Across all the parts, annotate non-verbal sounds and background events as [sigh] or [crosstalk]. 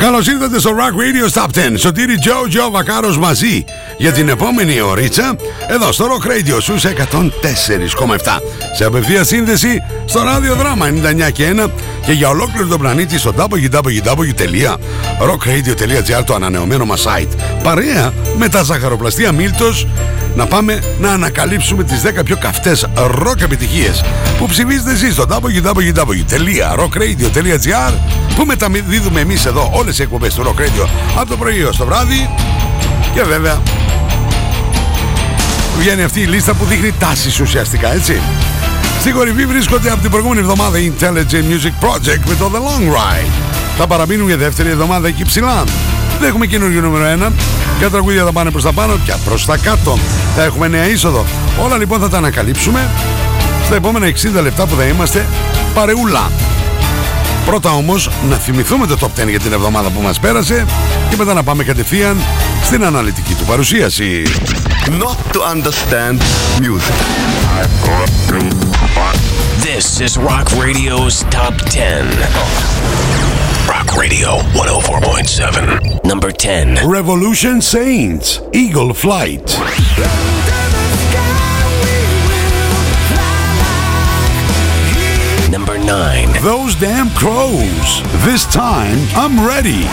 Καλώς ήρθατε στο Rock Radio Stop 10. Σωτήρι Τζο Τζο Βακάρος μαζί για την επόμενη ωρίτσα εδώ στο Rock Radio σου 104,7. Σε απευθεία σύνδεση στο ραδιοδράμα 99 και 1 και για ολόκληρο τον πλανήτη στο www.rockradio.gr το ανανεωμένο μας site. Παρέα με τα ζαχαροπλαστεία Μίλτος να πάμε να ανακαλύψουμε τις 10 πιο καυτές rock επιτυχίες που ψηφίζετε εσείς στο www.rockradio.gr που μεταδίδουμε εμείς εδώ όλες οι εκπομπές του Rock Radio από το πρωί ως το βράδυ και βέβαια βγαίνει αυτή η λίστα που δείχνει τάσεις ουσιαστικά έτσι Στην κορυφή βρίσκονται από την προηγούμενη εβδομάδα η Intelligent Music Project με το The Long Ride. Θα παραμείνουν για δεύτερη εβδομάδα εκεί ψηλά. Δεν έχουμε καινούργιο νούμερο 1 και τα τραγούδια θα πάνε προς τα πάνω και προς τα κάτω. Θα έχουμε νέα είσοδο. Όλα λοιπόν θα τα ανακαλύψουμε στα επόμενα 60 λεπτά που θα είμαστε παρεούλα. Πρώτα όμως να θυμηθούμε το Top 10 για την εβδομάδα που μας πέρασε και μετά να πάμε κατευθείαν στην αναλυτική του παρουσίαση. Not to understand music. This is Rock Radio's Top 10. Rock Radio 104.7. Number 10. Revolution Saints, Eagle Flight. Number 9. Those damn crows. This time I'm ready.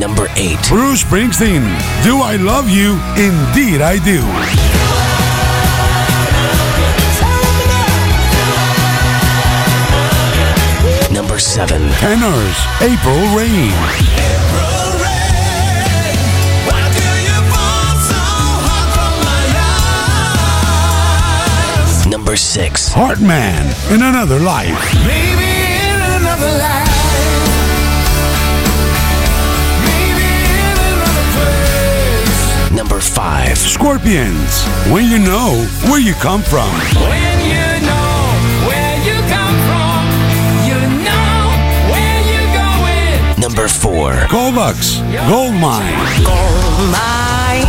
Number 8. Bruce Springsteen, Do I Love You? Indeed I do. Number 7. Tenors, April Rain. Number 6. Heartman, In Another Life. Maybe in another life. Number 5. Scorpions, When You Know Where You Come From. When you know where you come from, you know where you're going. Number 4. Kovacs, Gold Mine. gold mine.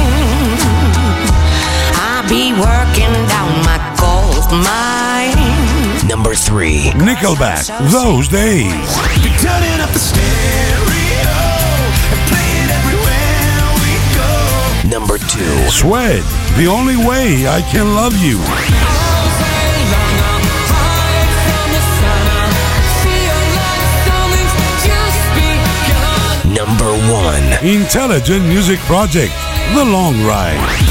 I be working down my gold mine. Number 3. Nickelback, Those Days. 2. Sweat, The Only Way I Can Love You. Number 1. Intelligent Music Project, The Long Ride.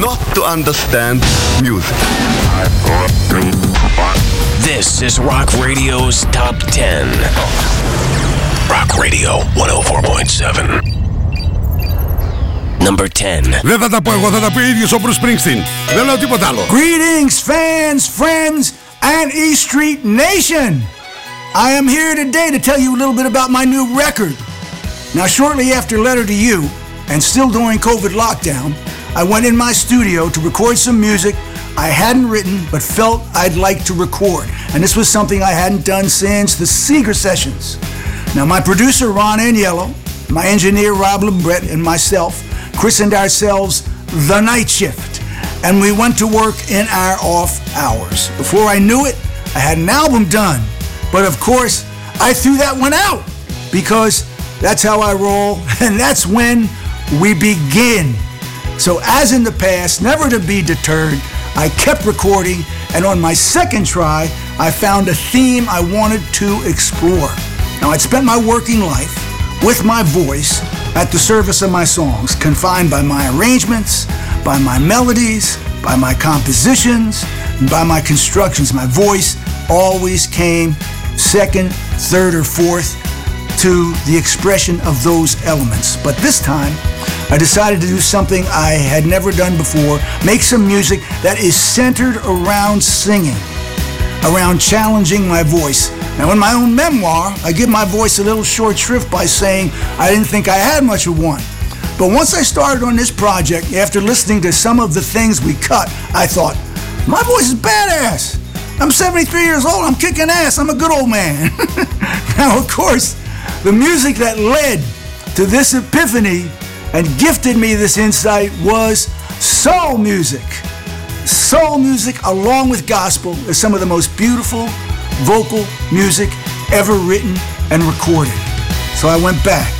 Not to understand music. This is Rock Radio's Top 10. Rock Radio 104.7. Number 10. Δεν θα τα πω εγώ, θα τα πει ο ίδιος ο Bruce Springsteen. Δεν λέω τίποτα άλλο. Greetings, fans, friends, and E Street Nation! I am here today to tell you a little bit about my new record. Now, shortly after Letter to You, and still during COVID lockdown, I went in my studio to record some music I hadn't written but felt I'd like to record. And this was something I hadn't done since the Seeger sessions. Now, my producer, Ron Aniello, my engineer, Rob Lembret, and myself christened ourselves The Night Shift. And we went to work in our off hours. Before I knew it, I had an album done. But of course, I threw that one out because that's how I roll, [laughs] and that's when we begin. So, as in the past, never to be deterred, I kept recording, and on my second try, I found a theme I wanted to explore. Now, I'd spent my working life with my voice at the service of my songs, confined by my arrangements, by my melodies, by my compositions, and by my constructions. My voice always came second, third, or fourth to the expression of those elements. But this time, I decided to do something I had never done before make some music that is centered around singing, around challenging my voice. Now, in my own memoir, I give my voice a little short shrift by saying I didn't think I had much of one. But once I started on this project, after listening to some of the things we cut, I thought, my voice is badass. I'm 73 years old. I'm kicking ass. I'm a good old man. [laughs] now, of course, the music that led to this epiphany and gifted me this insight was soul music. Soul music, along with gospel, is some of the most beautiful vocal music ever written and recorded. So I went back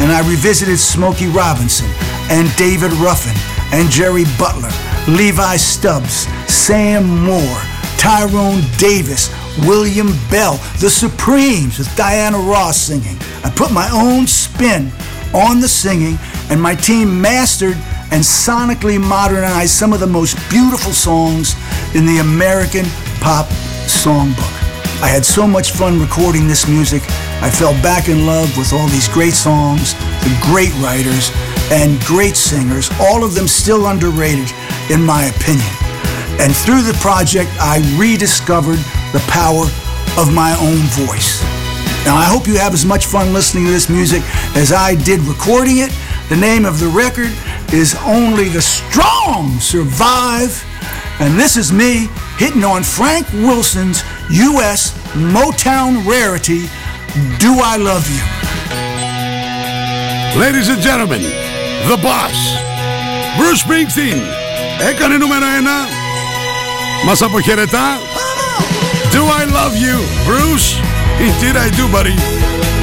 and I revisited Smokey Robinson and David Ruffin and Jerry Butler, Levi Stubbs, Sam Moore, Tyrone Davis, William Bell, The Supremes with Diana Ross singing. I put my own spin on the singing, and my team mastered and sonically modernized some of the most beautiful songs in the American pop songbook. I had so much fun recording this music. I fell back in love with all these great songs, the great writers, and great singers, all of them still underrated, in my opinion. And through the project, I rediscovered the power of my own voice. Now, I hope you have as much fun listening to this music as I did recording it. The name of the record is Only the Strong Survive. And this is me hitting on Frank Wilson's U.S. Motown rarity, Do I Love You? Ladies and gentlemen, the boss, Bruce Springsteen, έκανε νούμερο ένα, μας αποχαιρετά. Do I love you, Bruce? Indeed I do, buddy.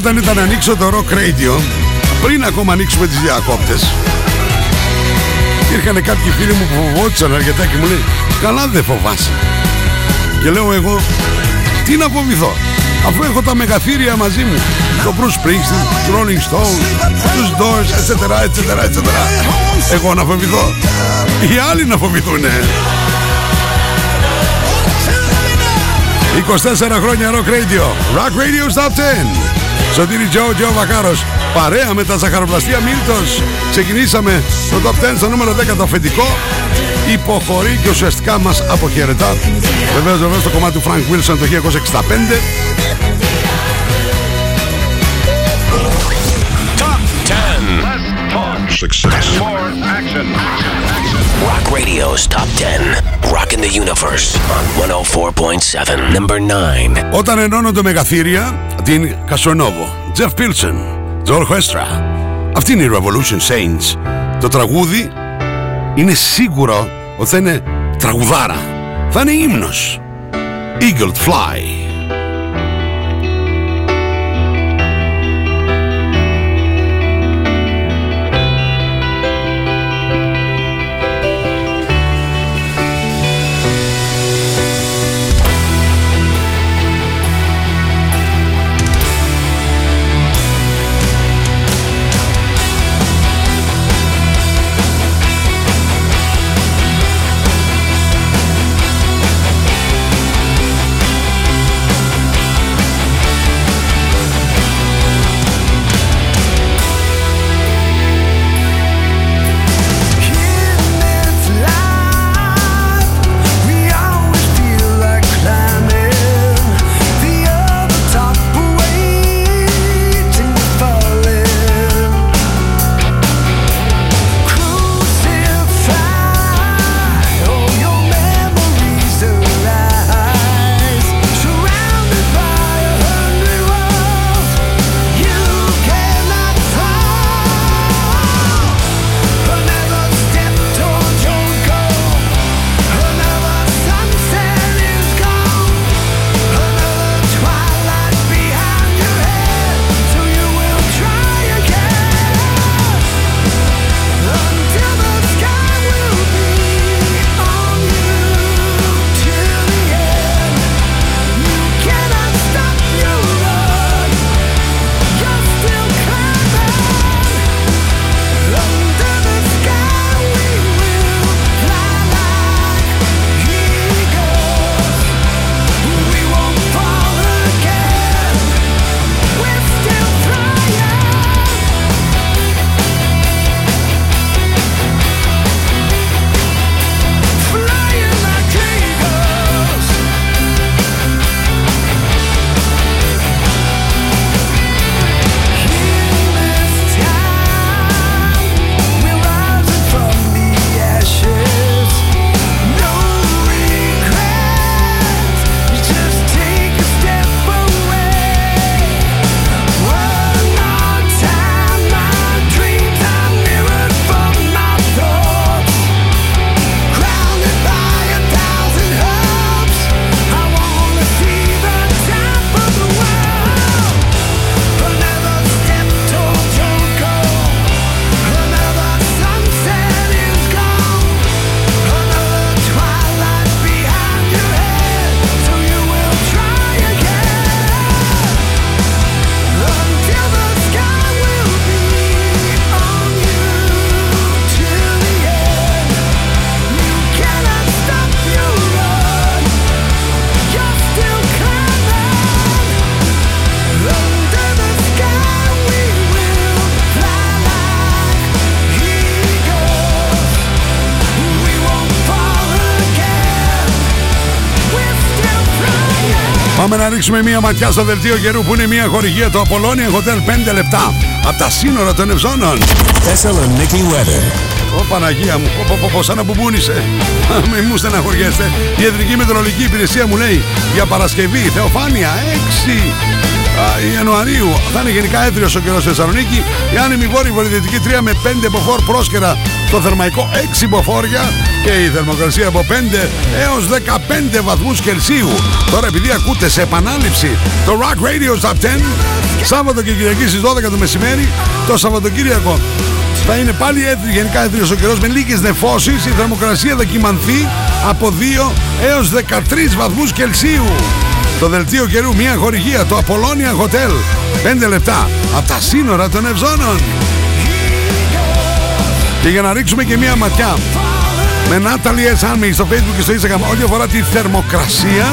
Darling. Θυμάμαι όταν ήταν να ανοίξω το Rock Radio, πριν ακόμα ανοίξουμε τις διακόπτες. Υπήρχαν κάποιοι φίλοι μου που φοβόντουσαν αρκετά και μου λέει Καλά δεν φοβάσαι Και λέω εγώ Τι να φοβηθώ Αφού έχω τα μεγαθύρια μαζί μου Το Bruce Springsteen, τους Rolling Stones Τους Doors, etc, etc, etc Εγώ να φοβηθώ Οι άλλοι να φοβηθούνε 24 χρόνια Rock Radio Rock Radio Stop 10 Σωτήρι Τζο, Τζο Βακάρος Παρέα με τα ζαχαροπλαστεία Μίλτος. Ξεκινήσαμε το Top 10 στο νούμερο 10 το αφεντικό. Υποχωρεί και ουσιαστικά μας αποχαιρετά. Βεβαίως βεβαίως το κομμάτι του Frank Wilson το 1965 Όταν ενώνονται μεγαθύρια, την Κασουρνόβο, Jeff Pilsen, George Westra, αυτή είναι η Revolution Saints. Το τραγούδι είναι σίγουρο ότι θα είναι τραγουδάρα. Θα είναι ύμνος. Eagle Fly. Ρίξουμε μία ματιά στο δελτίο καιρού που είναι μία χορηγία του Apollonia Hotel 5 λεπτά από τα σύνορα των Ευζώνων. Thessaloniki weather. Ω Παναγία μου, πω, πω, πω, πω, σαν να μπουμπούνισε. [laughs] Μη μου στεναχωριέστε. Η Εθνική Μετρολογική Υπηρεσία μου λέει για Παρασκευή, Θεοφάνεια, 6 α, Ιανουαρίου. Θα είναι γενικά έθριο ο καιρός στη Θεσσαλονίκη. Η άνεμη βόρεια βορειοδυτική 3 με 5 μποφόρ πρόσκαιρα το θερμαϊκό 6 μποφόρια και η θερμοκρασία από 5 έως 15 βαθμούς Κελσίου. Τώρα επειδή ακούτε σε επανάληψη το Rock Radio Top 10 Σάββατο και Κυριακή στις 12 το μεσημέρι το Σαββατοκύριακο θα είναι πάλι έθρι, γενικά έθριος ο καιρός με λίγες νεφώσεις. Η θερμοκρασία θα κυμανθεί από 2 έως 13 βαθμούς Κελσίου. Το δελτίο καιρού μια χορηγία, το Apollonia Hotel. 5 λεπτά από τα σύνορα των Ευζώνων. Και για να ρίξουμε και μια ματιά με Natalie S. Army στο facebook και στο instagram ό,τι αφορά τη θερμοκρασία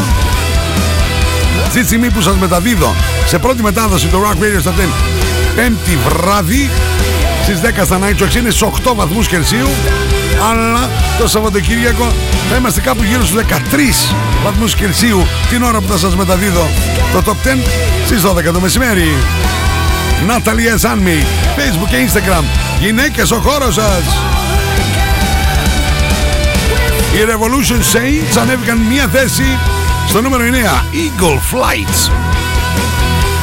αυτή τη στιγμή που σας μεταδίδω σε πρώτη μετάδοση το Rock Radio στα 10 πέμπτη βράδυ στις 10 στα Night Tracks είναι στους 8 βαθμούς Κελσίου αλλά το Σαββατοκύριακο θα είμαστε κάπου γύρω στους 13 βαθμούς Κελσίου την ώρα που θα σας μεταδίδω το Top 10 στις 12 το μεσημέρι. Natalie S. Anmi Facebook και Instagram Γυναίκες ο χώρος σας. Οι Revolution Saints ανέβηκαν μία θέση στο νούμερο 9 Eagle Flights.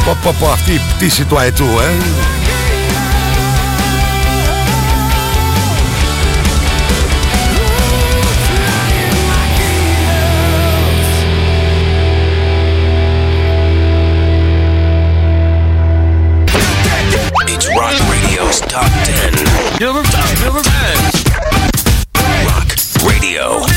Πω πω πω αυτή η πτήση του αετού ε Top 10. Rock Radio. 104.7.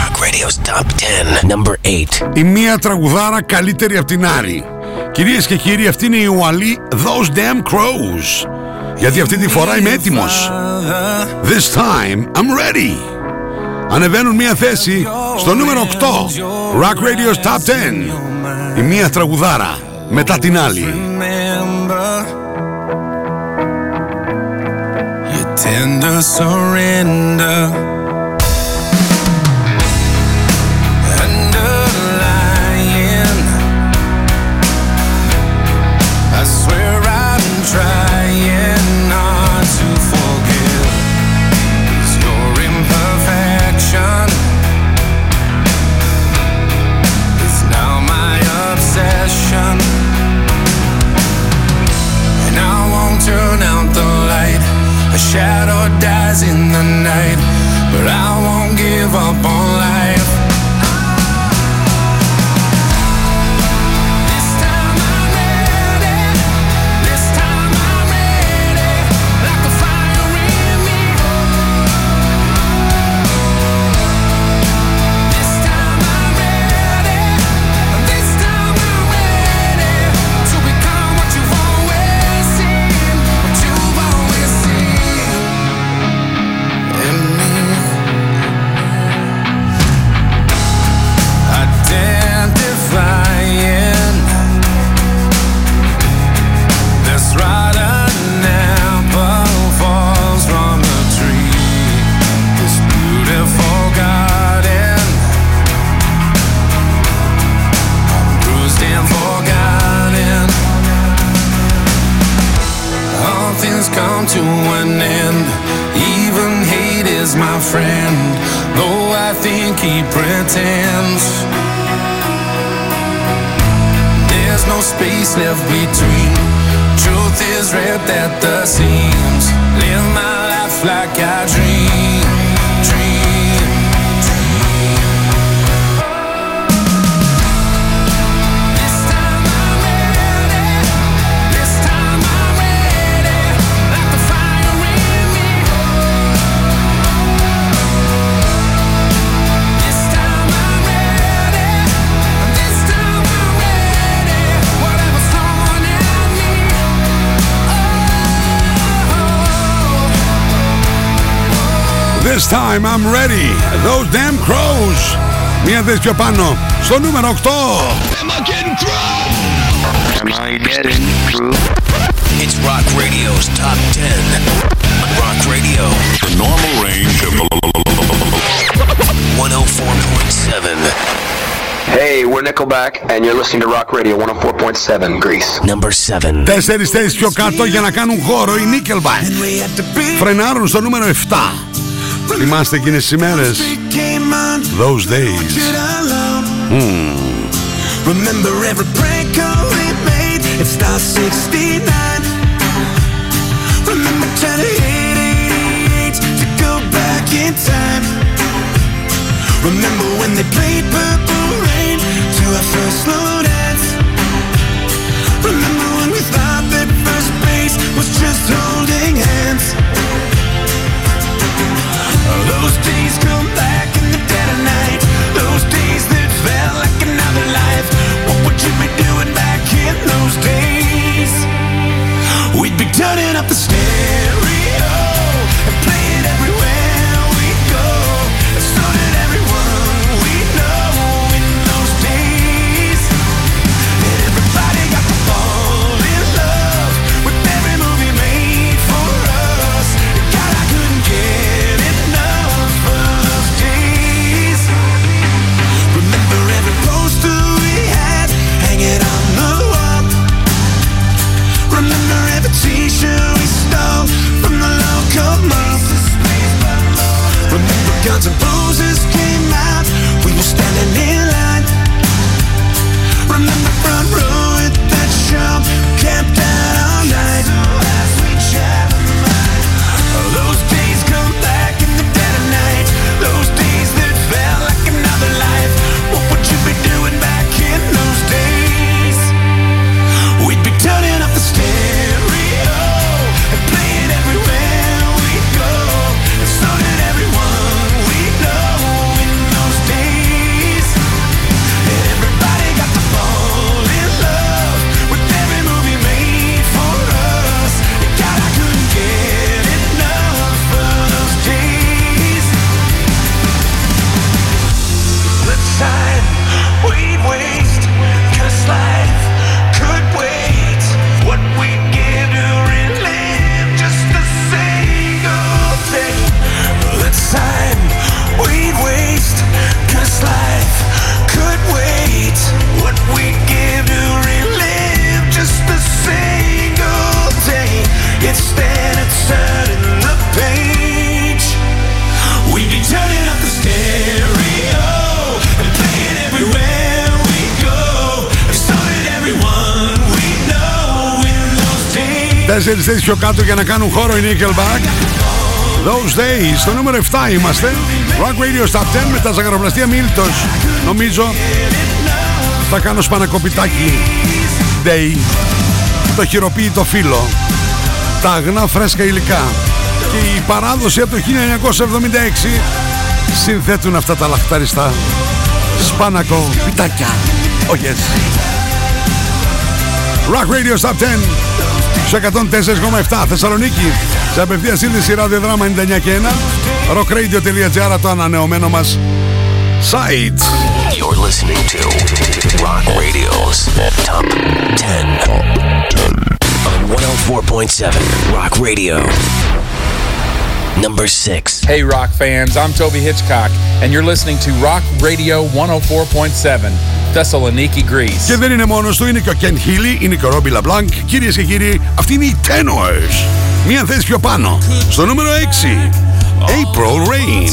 Rock Radio's Top 10. Number 8. Η μία τραγουδάρα καλύτερη από την άλλη Κυρίες και κύριοι αυτή είναι η Ουαλή Those Damn Crows. Γιατί αυτή τη φορά είμαι έτοιμος. This time I'm ready. Ανεβαίνουν μία θέση στο νούμερο 8 Rock Radio's Top 10 Η μία τραγουδάρα μετά την άλλη remember I dream, This time I'm ready Those damn crows Μία θέση πιο πάνω στο νούμερο 8 It's Rock Radio's Top 10. Rock Radio. The normal range of 104.7. Hey, we're Nickelback, and you're listening to Rock Radio 104.7 Greece. Number 7. Τέσσερις θέσεις πιο κάτω για να κάνουν χώρο οι Nickelback. Φρενάρουν στο νούμero 7. Θυμάστε εκείνες τις ημέρες. Those days. Hmm. Remember every prank call we made at Star 69. Remember trying to hit 88 to go back in time. Remember when they played Purple Rain to our first slow dance. Remember when we thought that first base was just turning up the stereo Τέσσερις θέσεις πιο κάτω για να κάνουν χώρο οι Nickelback. Those days. Στο νούμero 7 είμαστε. Rock Radio Stop 10 με τα ζαχαροπλαστεία Μίλτος. Νομίζω θα κάνω σπανακοπιτάκι. Day. Το χειροποίητο φύλλο. Τα αγνά φρέσκα υλικά. Και η παράδοση από το 1976 συνθέτουν αυτά τα λαχταριστά σπάνακο πιτάκια. Oh yes. Rock Radio Stop 10 στο 104,7 Θεσσαλονίκη σε απευθεία σύνδεση ραδιοδράμα 99 και 1 rockradio.gr το ανανεωμένο μας site. You're listening to Rock Radio's Top 10 on 104.7 Rock Radio. Number 6. Hey, rock fans, I'm Toby Hitchcock, and you're listening to Rock Radio 104.7, Thessaloniki, Greece. Και δεν είναι μόνος του, είναι και ο Ken Healy, είναι και ο Robbie LeBlanc. Κυρίες και κύριοι, αυτοί είναι οι Tenors. Μία θέση πιο πάνω, στο νούμερο 6. April Rain.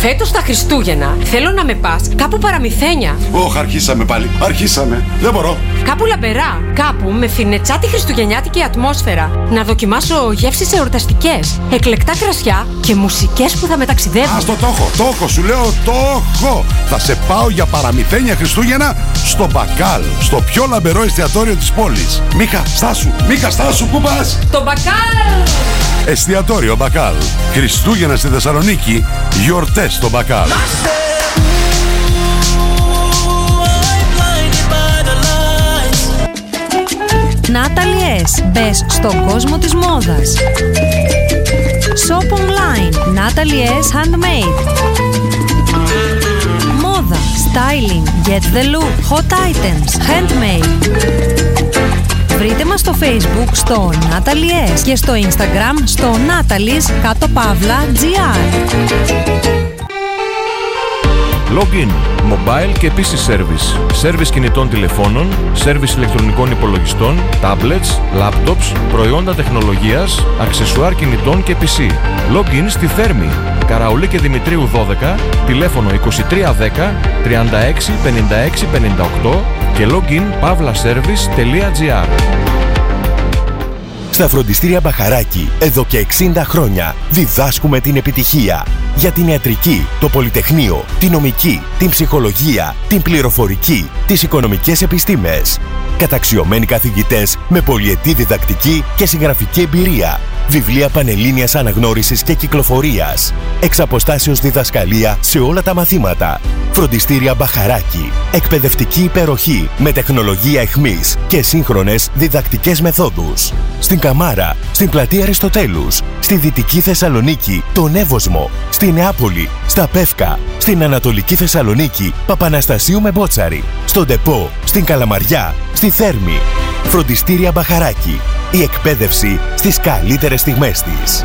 Φέτος τα Χριστούγεννα θέλω να με πας κάπου παραμυθένια. Ωχ, αρχίσαμε πάλι. Αρχίσαμε. Δεν μπορώ. Κάπου λαμπερά. Κάπου με φινετσάτη χριστουγεννιάτικη ατμόσφαιρα. Να δοκιμάσω γεύσεις εορταστικές, εκλεκτά κρασιά και μουσικές που θα με ταξιδεύουν. Α το το έχω, το έχω, σου λέω το έχω. Θα σε πάω για παραμυθένια Χριστούγεννα στο Μπακάλ, στο πιο λαμπερό εστιατόριο της πόλης. Μίκα, στάσου, Μίκα, στάσου, πού πας; Το μπακάλ! Εστιατόριο Μπακάλ. Χριστούγεννα στη Θεσσαλονίκη, γιορτές στο Μπακάλ. Natalie S. Μπες στον κόσμο της μόδας. Shop online. Natalie S. Handmade. Μόδα. Styling. Get the look. Hot items. Handmade. Βρείτε μας στο facebook στο Natalie S. και στο instagram στο Natalie's κάτω παύλα GR. Login, mobile και PC service. Service κινητών τηλεφώνων, service ηλεκτρονικών υπολογιστών, tablets, laptops, προϊόντα τεχνολογίας, αξεσουάρ κινητών και PC. Login στη Θέρμη, Καραουλή και Δημητρίου 12, τηλέφωνο 2310 36 56 58 και login pavlaservice.gr. Στα φροντιστήρια Μπαχαράκη, εδώ και 60 χρόνια, διδάσκουμε την επιτυχία. Για την ιατρική, το πολυτεχνείο, την νομική, την ψυχολογία, την πληροφορική, τις οικονομικές επιστήμες. Καταξιωμένοι καθηγητές με πολυετή διδακτική και συγγραφική εμπειρία. Βιβλία πανελλήνιας αναγνώρισης και κυκλοφορίας. Εξ αποστάσεως διδασκαλία σε όλα τα μαθήματα. Φροντιστήρια Μπαχαράκη. Εκπαιδευτική υπεροχή με τεχνολογία εχμής και σύγχρονες διδακτικές μεθόδους. Στην Καμάρα, στην πλατεία Αριστοτέλους, στη Δυτική Θεσσαλονίκη, τον Εύωσμο, στη Νεάπολη, στα Πεύκα, στην Ανατολική Θεσσαλονίκη, Παπαναστασίου με Μπότσαρη, στον Τεπό, στην Καλαμαριά, στη Θέρμη. Φροντιστήρια Μπαχαράκη. Η εκπαίδευση στις καλύτερες στιγμές της.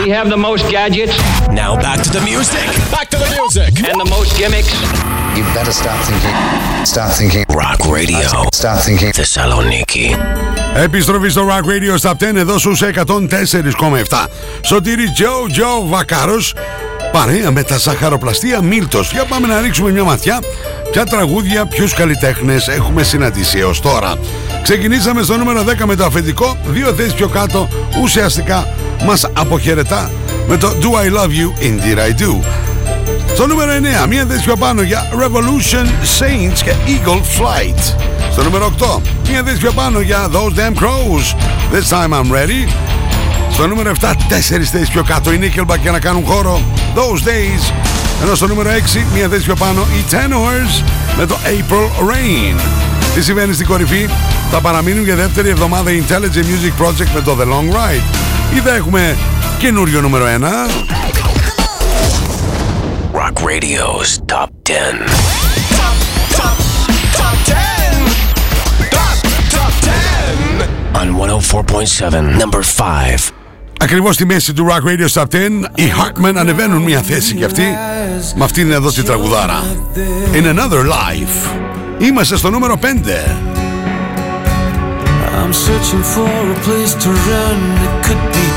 We have the most gadgets. Now back to the music. Back to the music. And the most gimmicks. You better start thinking. Start thinking. Rock Radio. Start thinking. Θεσσαλονίκη. Επιστροφή στο Rock Radio στα 10 εδώ στους 104,7. Σωτήρι Τζο Τζο Βακάρος Παρέα με τα ζαχαροπλαστεία Μίλτος Για πάμε να ρίξουμε μια ματιά Ποια τραγούδια, ποιους καλλιτέχνες έχουμε συναντήσει έως τώρα Ξεκινήσαμε στο νούμερο 10 με το αφεντικό Δύο θέσεις πιο κάτω ουσιαστικά μας αποχαιρετά Με το Do I Love You, Indeed I Do στο νούμερο 9, μία θέση πιο πάνω για Revolution Saints και Eagle Flight. Στο νούμερο 8, μία θέση πιο πάνω για Those Damn Crows. This time I'm ready. Στο νούμερο 7, τέσσερις θέσεις πιο κάτω οι Nickelback για να κάνουν χώρο. Those Days. Ενώ στο νούμερο 6, μία θέση πιο πάνω οι Tenors με το April Rain. Τι συμβαίνει στην κορυφή, θα παραμείνουν για δεύτερη εβδομάδα η Intelligent Music Project με το The Long Ride. Ή θα έχουμε καινούριο νούμερο 1. Rock Radio's Top 10. On 104.7, number 5. Ακριβώς στη μέση του Rock Radio Top 10 οι Hartman ανεβαίνουν μια θέση κι αυτοί με αυτήν εδώ τη τραγουδάρα. In Another Life. Είμαστε στο νούμερο 5 I'm searching for a place to run. It could be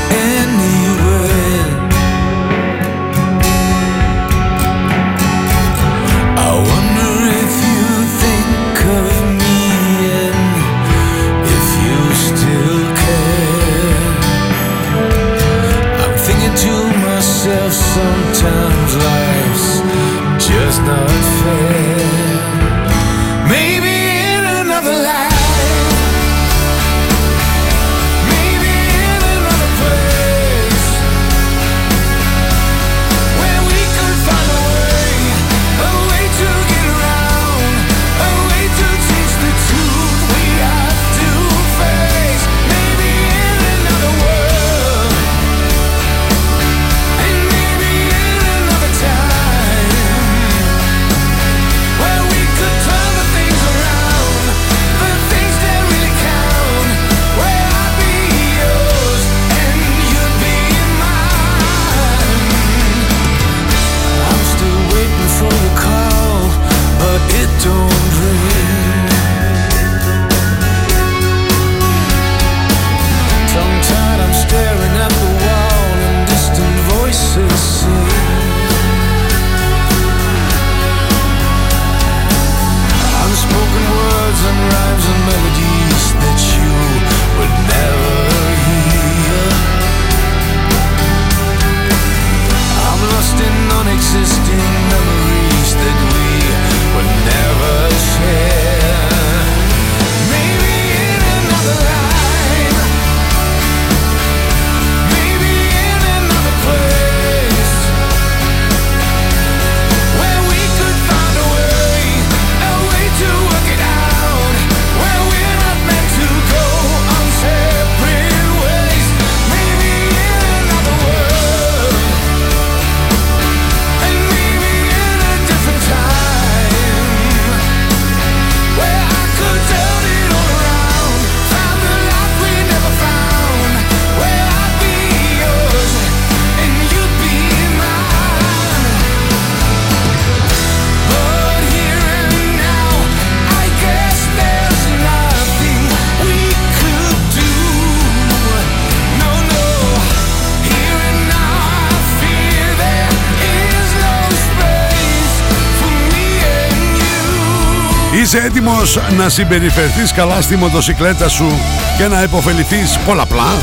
Είσαι έτοιμος να συμπεριφερθείς καλά στη μοτοσυκλέτα σου και να υποφεληθείς πολλαπλά;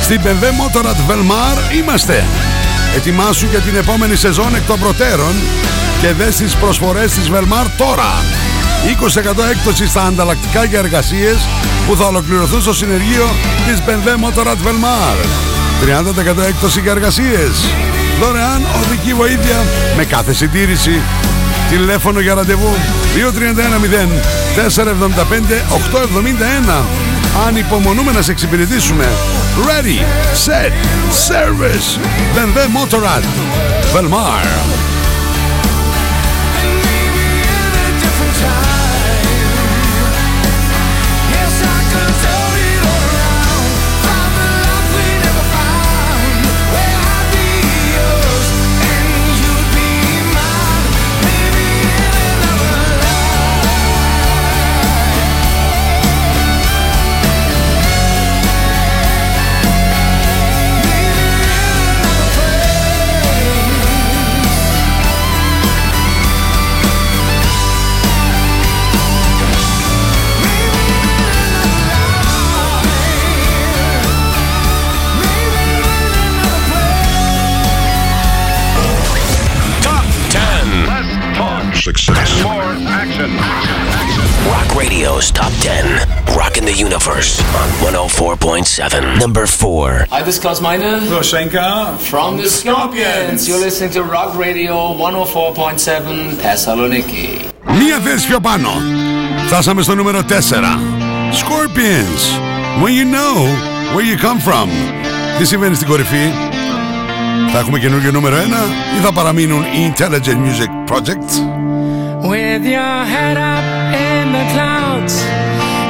Στην BMW Motorrad Velmar είμαστε. Ετοιμάσου για την επόμενη σεζόν εκ των προτέρων και δες τις προσφορές της Velmar τώρα. 20% έκπτωση στα ανταλλακτικά για εργασίες που θα ολοκληρωθούν στο συνεργείο της BMW Motorrad Velmar. 30% έκπτωση για εργασίες. Δωρεάν οδική βοήθεια με κάθε συντήρηση. Τηλέφωνο για ραντεβού. 2310 475 871 Αν υπομονούμε να σε εξυπηρετήσουμε. Ready, set, service. BMW Motorrad. Velmar the Universe on 104.7. Number 4. Hi, this is Klaus Meine. Roshenka. From the Scorpions. You're listening to Rock Radio 104.7 Thessaloniki. Μία θέση πιο πάνω Φτάσαμε στο νούμερο 4 Scorpions When you know where you come from Τι συμβαίνει στην κορυφή Θα έχουμε καινούργιο νούμερο 1 Ή θα παραμείνουν οι Intelligent Music Project With your head up in the clouds,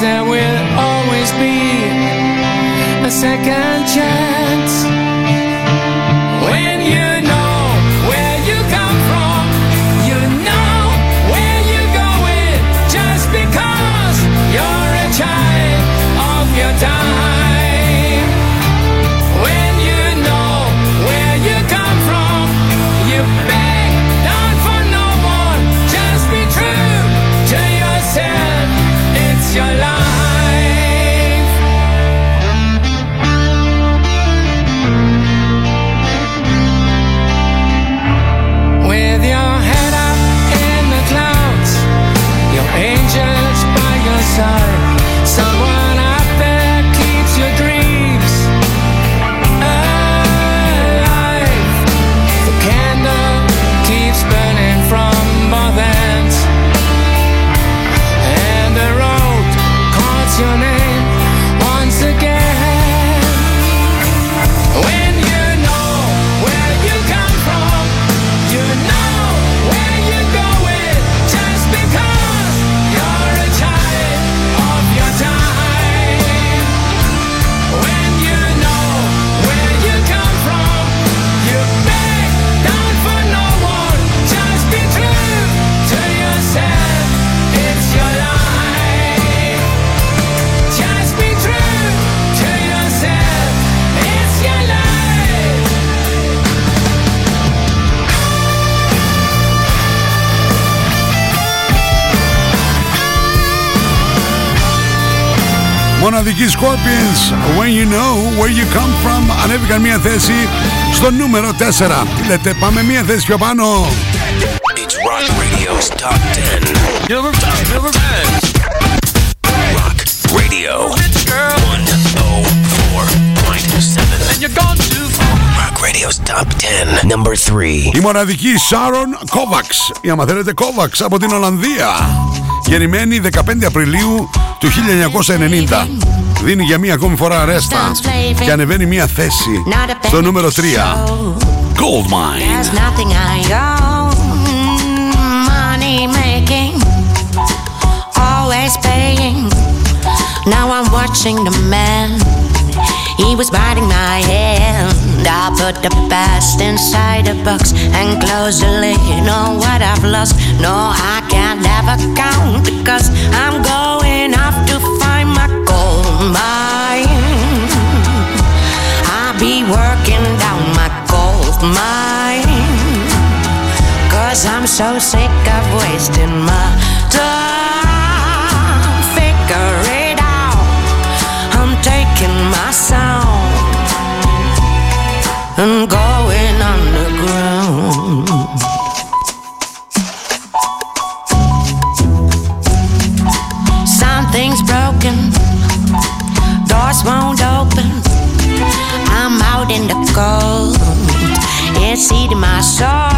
there will always be a second chance. Μοναδική Scorpions, When You Know Where You Come From, ανέβηκαν μία θέση στο νούμερο 4. Τι λέτε, πάμε μία θέση πιο πάνω. It's Rock Radio's Top 10. Number 10. Number 10. Rock Radio 104.7. And you're gone too far. Rock Radio's Top 10. Number 3. Η μοναδική Sharon Kovacs, ή άμα θέλετε Kovacs από την Ολλανδία. Γεννημένη 15 Απριλίου του 1990. Δίνει για μία ακόμη φορά αρέστα και ανεβαίνει μία θέση στο νούμερο 3. Gold Mine. There's nothing I own. Money making, always paying. Now I'm watching the man. He was biting my hand. I put the past inside a box and close the lid on what I've lost. No, I can't ever count because I'm going Cause I'm so sick of wasting my time. Figure it out. I'm taking my sound and going underground. Something's broken, doors won't open. I'm out in the cold, it's eating my soul.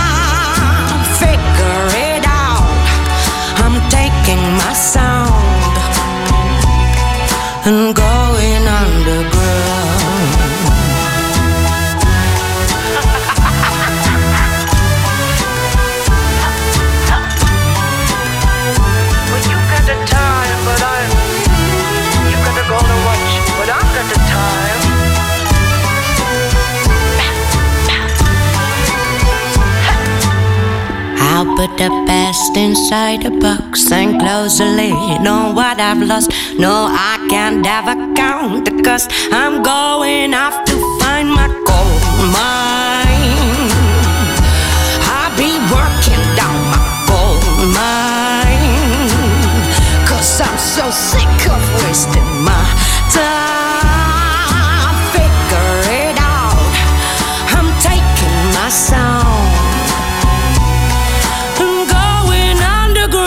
And going underground. Well, you got the time, but I. You got the golden watch, but I got the time. I'll put the best inside a box and close the lid on what I've lost. No, I can't ever count cost. I'm going off to find my gold mine. I'll be working down my gold mine. Cause I'm so sick of wasting my time. Figure it out. I'm taking my sound. I'm going underground.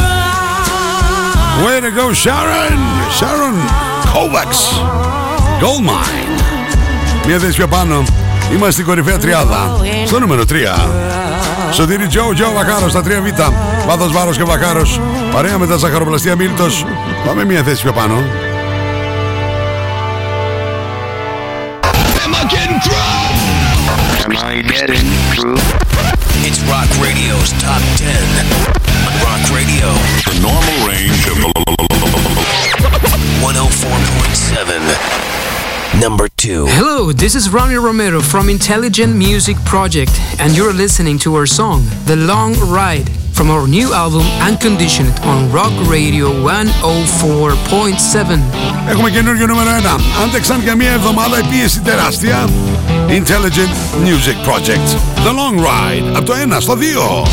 Way to go, Sharon! Sharon Kovacs. Gold Mine. Μία θέση πιο πάνω. Είμαστε στην κορυφαία τριάδα. Στο νούμερο 3. Σωτήρι Τζο, Τζο Βακάρο στα 3Β. Βάθος Βάρος και Βακάρος. Παρέα με τα ζαχαροπλαστεία Μίλτος. Πάμε μία θέση πιο πάνω. Am I getting through? Am I getting through? It's Rock Radio's Top 10. On Rock Radio. The normal range of 104.7. Number 2. Hello, this is Ronnie Romero from Intelligent Music Project, and you're listening to our song, The Long Ride, from our new album, Unconditioned, on Rock Radio 104.7. Έχουμε καινούργιο νούμερο 1. Άντεξαν για μία εβδομάδα η πίεση τεράστια. Intelligent Music Project. The Long Ride. Από το 1 στο 2.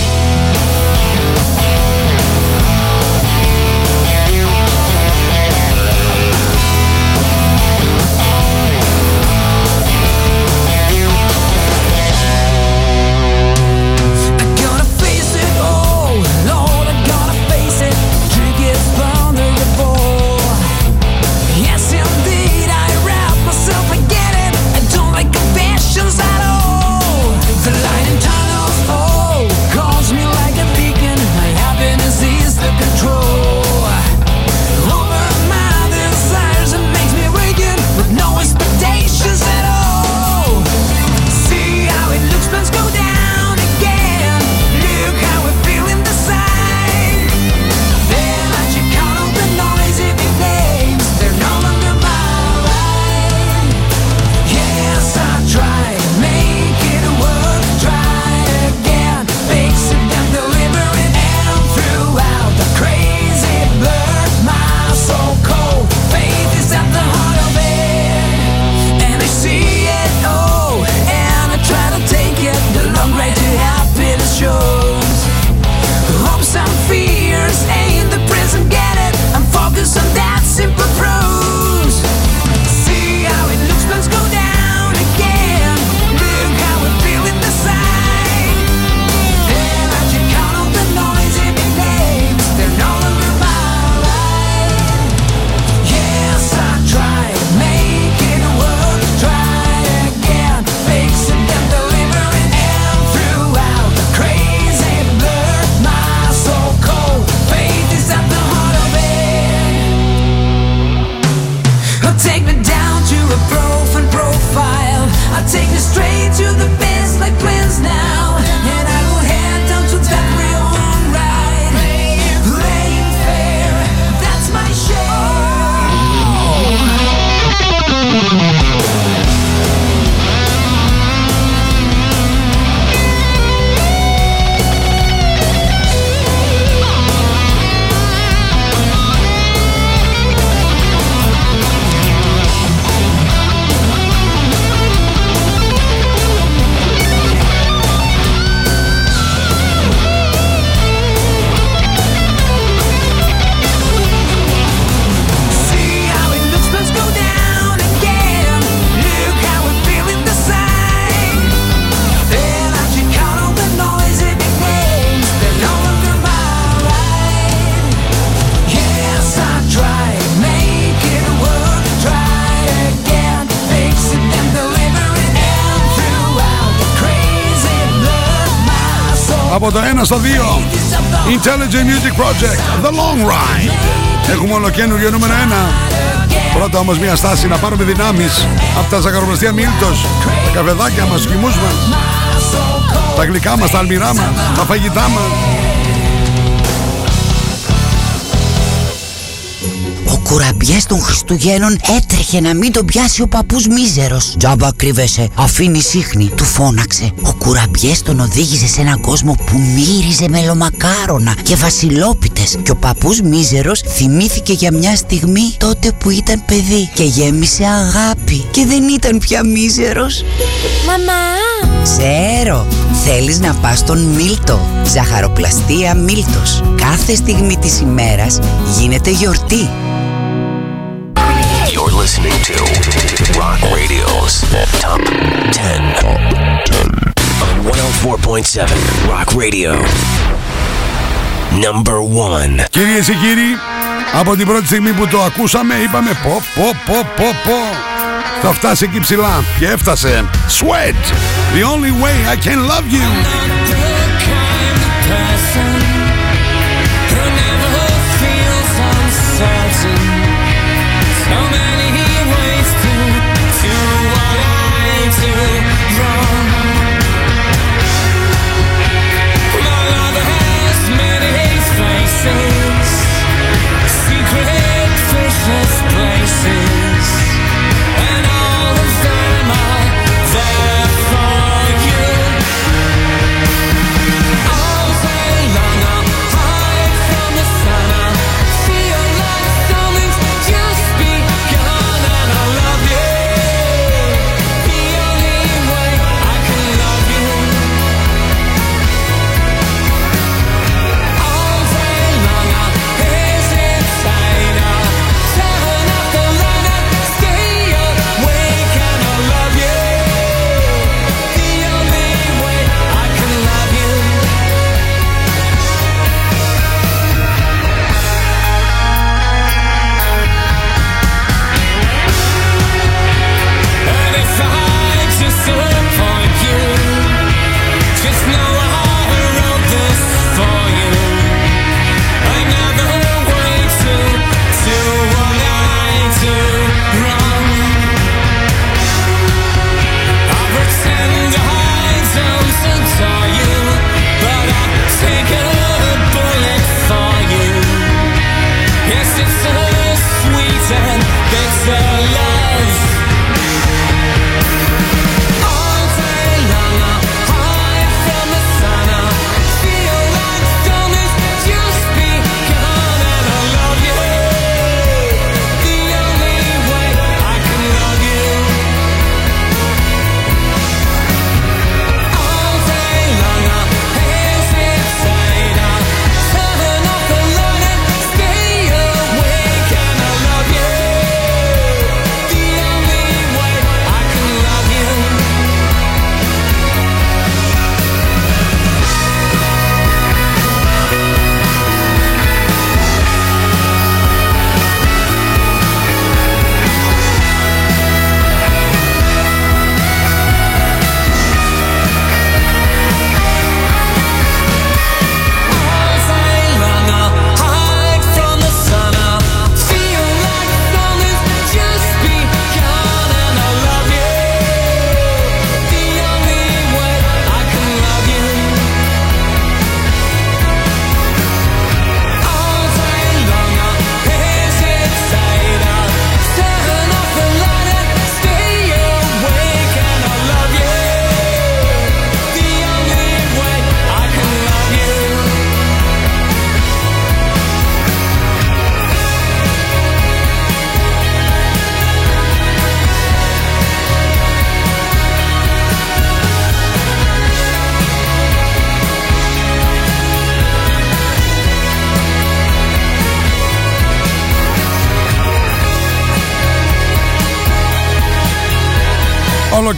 Take you straight to the bed. 1 στο 2 Intelligent Music Project The Long Ride. Έχουμε ολοκένουργιο νούμερο 1 Πρώτα όμως μια στάση να πάρουμε δυνάμεις Από τα ζαχαροπλαστεία Μίλτος. Τα καφεδάκια μας, τους κοιμούς μας. Τα γλυκά μας, τα αλμυρά μας Τα φαγητά μας κουραμπιές των Χριστουγέννων έτρεχε να μην τον πιάσει ο παππούς μίζερος. Τζάμπα κρύβεσαι, αφήνει σύχνη, του φώναξε. Ο κουραμπιές τον οδήγησε σε έναν κόσμο που μύριζε μελομακάρονα και βασιλόπιτες. Και ο παππούς μίζερος θυμήθηκε για μια στιγμή τότε που ήταν παιδί και γέμισε αγάπη και δεν ήταν πια μίζερος. Μαμά! Ξέρω, θέλεις να πας στον Μίλτο, ζαχαροπλαστεία Μίλτος. Κάθε στιγμή της ημέρας γίνεται γιορτή. You're listening to Rock Radio's Top 10. On 104.7 Rock Radio. Number 1. Κυρίες και κύριοι, από την πρώτη στιγμή που το ακούσαμε είπαμε πω πω πω πω πω θα φτάσει εκεί ψηλά και έφτασε Sweat, the only way I can love you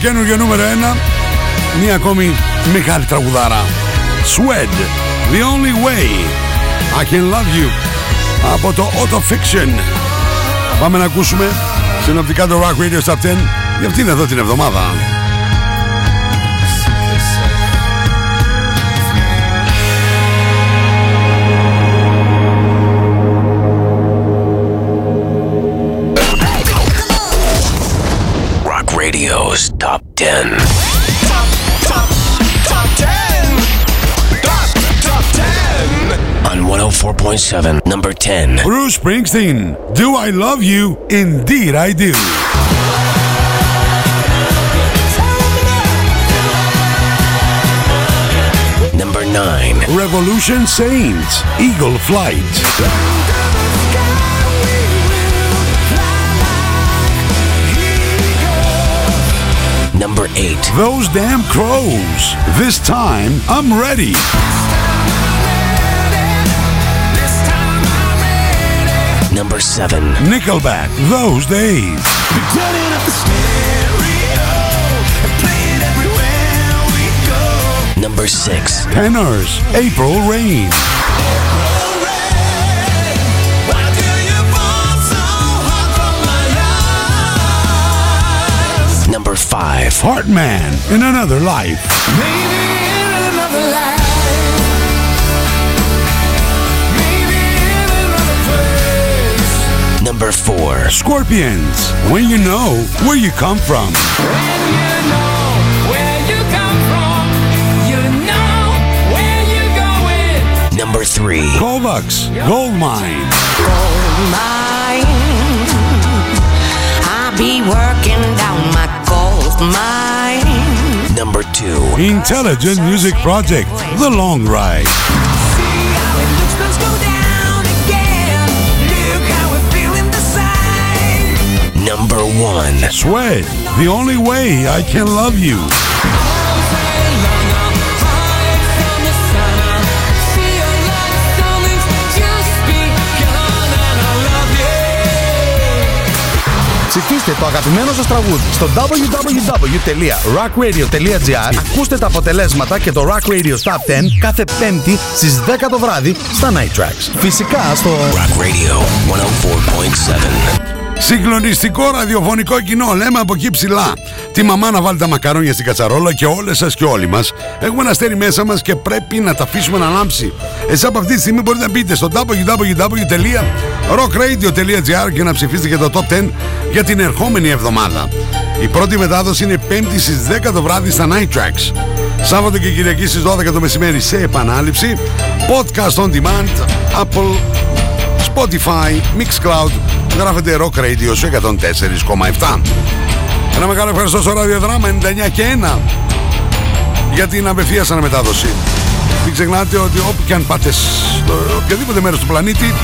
Ολοκένουργιο νούμερο 1 Μία ακόμη μεγάλη τραγουδάρα. Swed The only way. I can love you. Από το Auto Fiction. Πάμε να ακούσουμε συνοπτικά το Rock Radio Top 10 για αυτήν εδώ την εβδομάδα Radio's Top 10. Top, top, top 10. Top, top 10. On 104.7, number 10. Bruce Springsteen, Do I Love You? Indeed I Do. Number 9. Revolution Saints, Eagle Flight. Number 8. Those damn crows. This time I'm ready. Number 7. Nickelback, Those Days. Number 6. Tenors, April Rain. Number 5. Heartman, In Another Life. Number 4. Scorpions, When You Know Where You Come From. Number 3. Kovacs, Gold Mine. Gold mine. I be working down my gold mine. Number 2. Intelligent Music Project, The Long Ride. Number 1. Sweat, The Only Way I Can Love You. Ψηφίστε το αγαπημένο σας τραγούδι στο www.rockradio.gr Ακούστε τα αποτελέσματα και το Rock Radio Top 10 κάθε πέμπτη στις 10 το βράδυ στα Night Tracks. Φυσικά στο Rock Radio 104.7. Συγκλονιστικό ραδιοφωνικό κοινό, λέμε από εκεί ψηλά. Τη μαμά να βάλει τα μακαρόνια στην κατσαρόλα και όλες σας και όλοι μας έχουμε ένα αστέρι μέσα μας και πρέπει να τα αφήσουμε να λάμψει. Εσεί από αυτή τη στιγμή μπορείτε να μπείτε στο www.rockradio.gr και να ψηφίσετε για το top 10 για την ερχόμενη εβδομάδα. Η πρώτη μετάδοση είναι 5η στις 10 το βράδυ στα Night Tracks. Σάββατο και Κυριακή στις 12 το μεσημέρι σε επανάληψη. Podcast on demand, Apple, Spotify, Mixcloud. Γράφετε Rock Radio στο 104,7. Ένα μεγάλο ευχαριστώ στο ραδιοδράμα 99 και 1 για την απευθείας αναμετάδοση. Μην ξεχνάτε ότι όπου και αν πάτε στο οποιοδήποτε μέρος του πλανήτη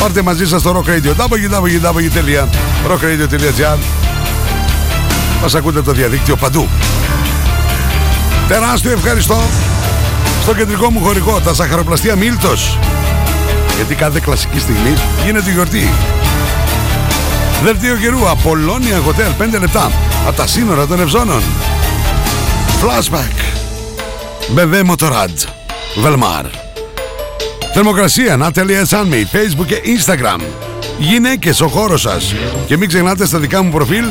πάρτε μαζί σας το Rock Radio www.rockradio.gr Μας ακούτε από το διαδίκτυο παντού. Τεράστιο ευχαριστώ στο κεντρικό μου χωρικό, τα Σαχαροπλαστεία Μίλτος. Γιατί κάθε κλασική στιγμή γίνεται γιορτή. Δελτίο καιρού, Απολώνια Hotel, 5 λεπτά από τα σύνορα των Ευζώνων. Flashback. Μπεβέ Motorrad. Velmar. Θερμοκρασία, Natalia Sunmade, Facebook και Instagram. Γυναίκες, ο χώρος σας. Και μην ξεχνάτε στα δικά μου προφίλ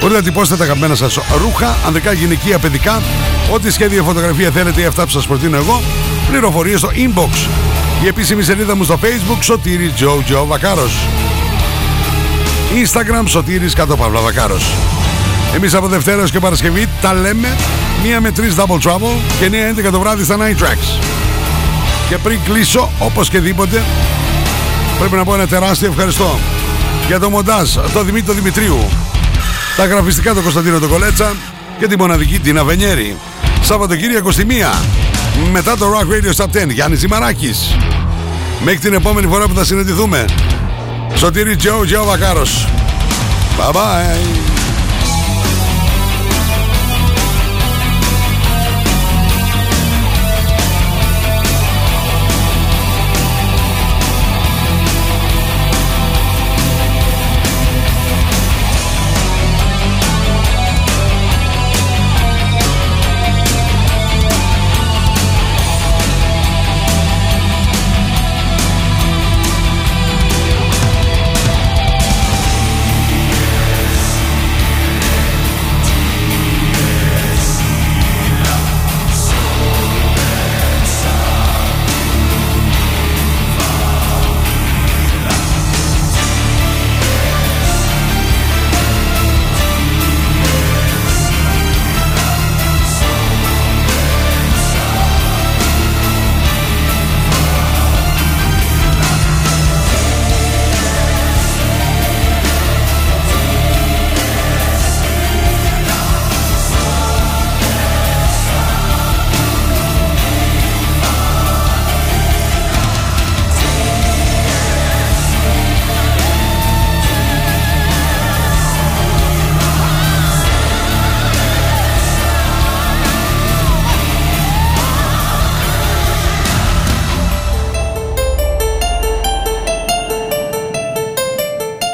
μπορείτε να τυπώσετε τα αγαπημένα σας ρούχα, ανδρικά, γυναικεία, παιδικά, ό,τι σχέδια φωτογραφία θέλετε ή αυτά που σας προτείνω εγώ, πληροφορίες στο inbox. Η επίσημη σελίδα μου στο facebook, Σωτήρης Joe Βακάρος. Instagram Σωτήρης κάτω Παύλα Βακάρος. Εμείς από Δευτέρας έως και Παρασκευή τα λέμε μία με τρεις Double Trouble και 9-11 το βράδυ στα Night Tracks. Και πριν κλείσω, όπως και δίποτε, πρέπει να πω ένα τεράστιο ευχαριστώ για το μοντάζ, το Δημήτρη Δημητρίου, τα γραφιστικά του Κωνσταντίνο το Κολέτσα και τη μοναδική Τίνα Βενιέρη. Σαββατοκύριακο στη μία, μετά το Rock Radio Top 10, Γιάννης Ζημαράκης. Μέχρι την επόμενη φορά που θα συναντηθούμε, Σωτήρη Τζο Τζο Βακάρος. Bye bye.